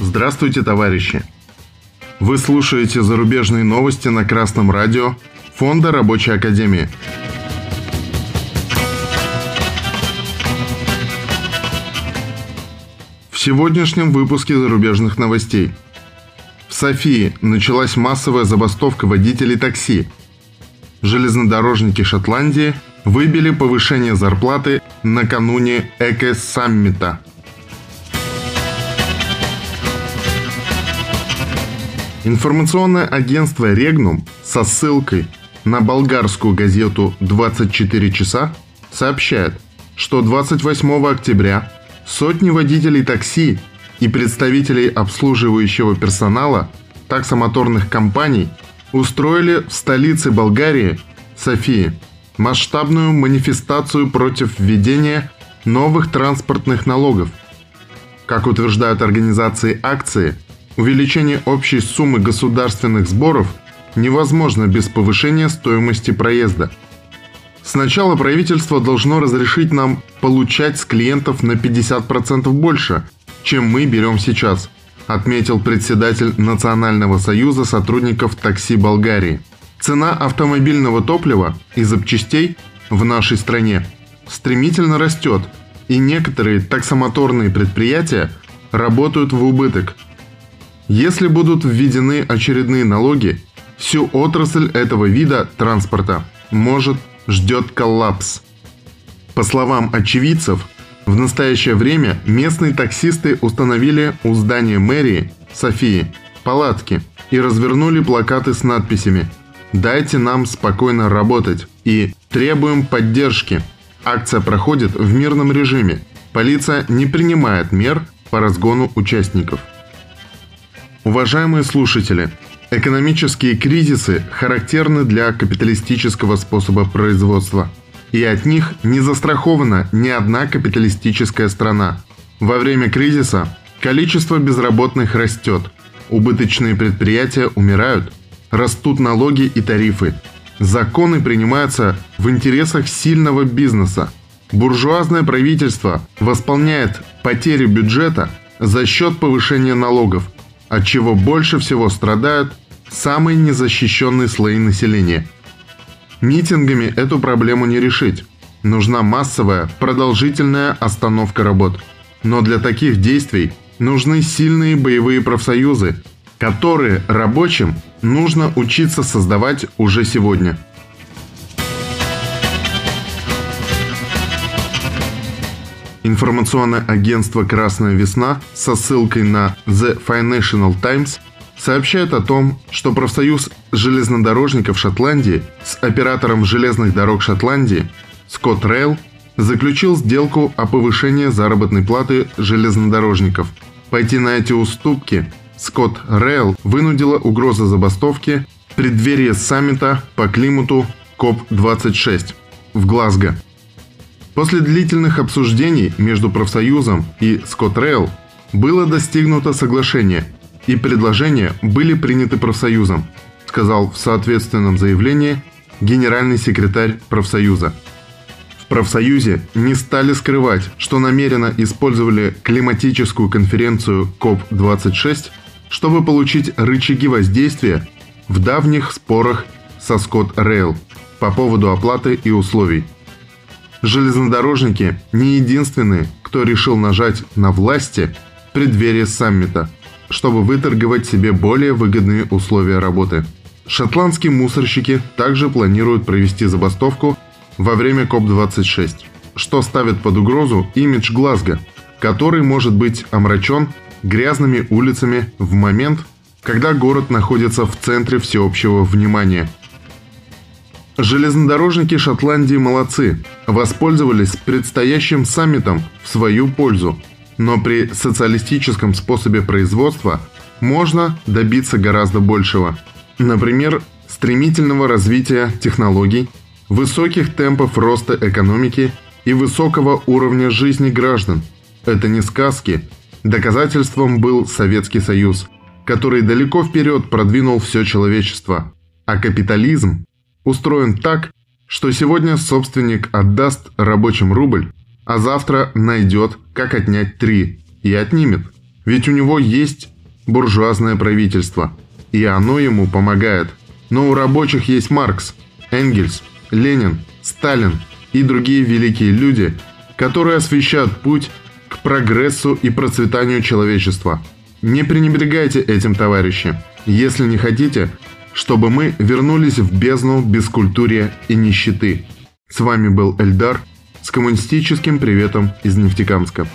Здравствуйте, товарищи! Вы слушаете зарубежные новости на Красном радио Фонда Рабочей Академии. В сегодняшнем выпуске зарубежных новостей. В Софии началась массовая забастовка водителей такси. Железнодорожники Шотландии выбили повышение зарплаты накануне Эко-саммита – Информационное агентство «Регнум» со ссылкой на болгарскую газету «24 часа» сообщает, что 28 октября сотни водителей такси и представителей обслуживающего персонала таксомоторных компаний устроили в столице Болгарии, Софии, масштабную манифестацию против введения новых транспортных налогов. Как утверждают организации акции, Увеличение общей суммы государственных сборов невозможно без повышения стоимости проезда. Сначала правительство должно разрешить нам получать с клиентов на 50% больше, чем мы берем сейчас, отметил председатель Национального союза сотрудников такси Болгарии. Цена автомобильного топлива и запчастей в нашей стране стремительно растет, и некоторые таксомоторные предприятия работают в убыток – если будут введены очередные налоги, всю отрасль этого вида транспорта может ждет коллапс. По словам очевидцев, в настоящее время местные таксисты установили у здания мэрии Софии палатки и развернули плакаты с надписями «Дайте нам спокойно работать» и «Требуем поддержки». Акция проходит в мирном режиме. Полиция не принимает мер по разгону участников. Уважаемые слушатели, экономические кризисы характерны для капиталистического способа производства, и от них не застрахована ни одна капиталистическая страна. Во время кризиса количество безработных растет, убыточные предприятия умирают, растут налоги и тарифы, законы принимаются в интересах сильного бизнеса, буржуазное правительство восполняет потери бюджета за счет повышения налогов – от чего больше всего страдают самые незащищенные слои населения. Митингами эту проблему не решить. Нужна массовая, продолжительная остановка работ. Но для таких действий нужны сильные боевые профсоюзы, которые рабочим нужно учиться создавать уже сегодня – Информационное агентство «Красная весна» со ссылкой на The Financial Times сообщает о том, что профсоюз железнодорожников Шотландии с оператором железных дорог Шотландии Scott Rail заключил сделку о повышении заработной платы железнодорожников. Пойти на эти уступки Scott Rail вынудила угроза забастовки в преддверии саммита по климату COP26 в Глазго – После длительных обсуждений между профсоюзом и Скотрейл было достигнуто соглашение, и предложения были приняты профсоюзом, сказал в соответственном заявлении генеральный секретарь профсоюза. В профсоюзе не стали скрывать, что намеренно использовали климатическую конференцию COP26, чтобы получить рычаги воздействия в давних спорах со Scott Rail по поводу оплаты и условий – Железнодорожники не единственные, кто решил нажать на власти в преддверии саммита, чтобы выторговать себе более выгодные условия работы. Шотландские мусорщики также планируют провести забастовку во время КОП-26, что ставит под угрозу имидж Глазго, который может быть омрачен грязными улицами в момент, когда город находится в центре всеобщего внимания – Железнодорожники Шотландии молодцы, воспользовались предстоящим саммитом в свою пользу. Но при социалистическом способе производства можно добиться гораздо большего. Например, стремительного развития технологий, высоких темпов роста экономики и высокого уровня жизни граждан. Это не сказки. Доказательством был Советский Союз, который далеко вперед продвинул все человечество. А капитализм устроен так, что сегодня собственник отдаст рабочим рубль, а завтра найдет, как отнять три, и отнимет. Ведь у него есть буржуазное правительство, и оно ему помогает. Но у рабочих есть Маркс, Энгельс, Ленин, Сталин и другие великие люди, которые освещают путь к прогрессу и процветанию человечества. Не пренебрегайте этим, товарищи, если не хотите, чтобы мы вернулись в бездну бескультурия и нищеты. С вами был Эльдар с коммунистическим приветом из Нефтекамска.